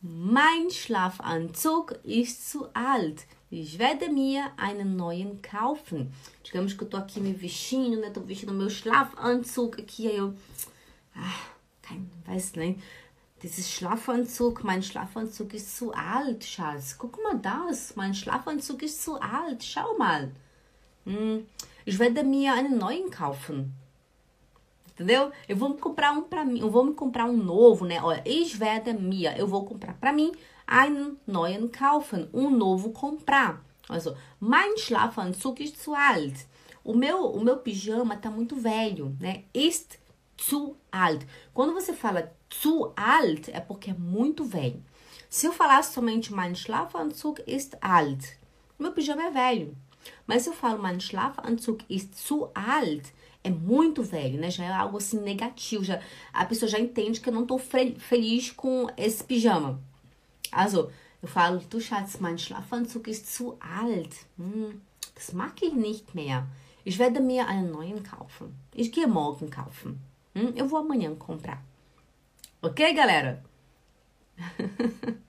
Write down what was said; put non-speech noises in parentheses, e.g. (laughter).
Mein Schlafanzug ist zu alt. Ich werde mir einen neuen kaufen. Digamos que eu tô aqui me vestindo, né? Tô vestindo meu Schlafanzug aqui, aí eu... Ah, kein, weiß nicht. Dieses Schlafanzug, mein Schlafanzug ist zu alt, Schatz. Guck mal das, mein Schlafanzug ist zu alt. Schau mal. Hm, ich werde mir einen neuen kaufen. Entendeu? Eu vou me comprar um para mim, eu vou me comprar um novo, né? Olha, ich werde mir, eu vou comprar para mim einen neuen kaufen, um novo comprar. Also, mein Schlafanzug ist zu alt. O meu, o meu pijama tá muito velho, né? Ist zu alt. Quando você fala zu alt, é porque é muito velho. Se eu falasse somente mein Schlafanzug ist alt, meu pijama é velho. Mas se eu falo mein Schlafanzug ist zu alt, é muito velho, né? Já é algo assim negativo. Já, a pessoa já entende que eu não tô feliz com esse pijama. Also, eu falo, du Schatz, mein Schlafanzug ist zu alt. Hm, das mag ich nicht mehr. Ich werde mir einen neuen kaufen. Ich gehe morgen kaufen. Hm, eu vou amanhã comprar. Ok, galera? (laughs)